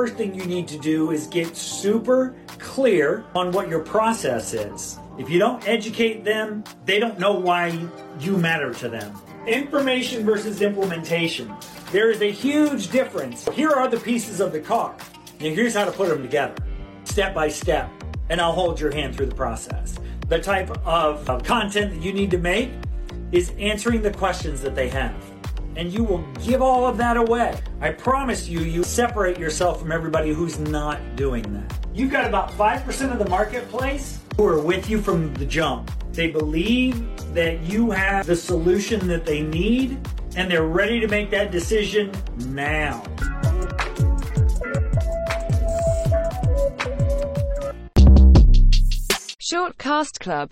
First thing you need to do is get super clear on what your process is. If you don't educate them, they don't know why you matter to them. Information versus implementation. There is a huge difference. Here are the pieces of the car. And here's how to put them together, step by step. And I'll hold your hand through the process. The type of content that you need to make is answering the questions that they have. And you will give all of that away. I promise you, you separate yourself from everybody who's not doing that. You've got about 5% of the marketplace who are with you from the jump. They believe that you have the solution that they need and they're ready to make that decision now. Shortcast Club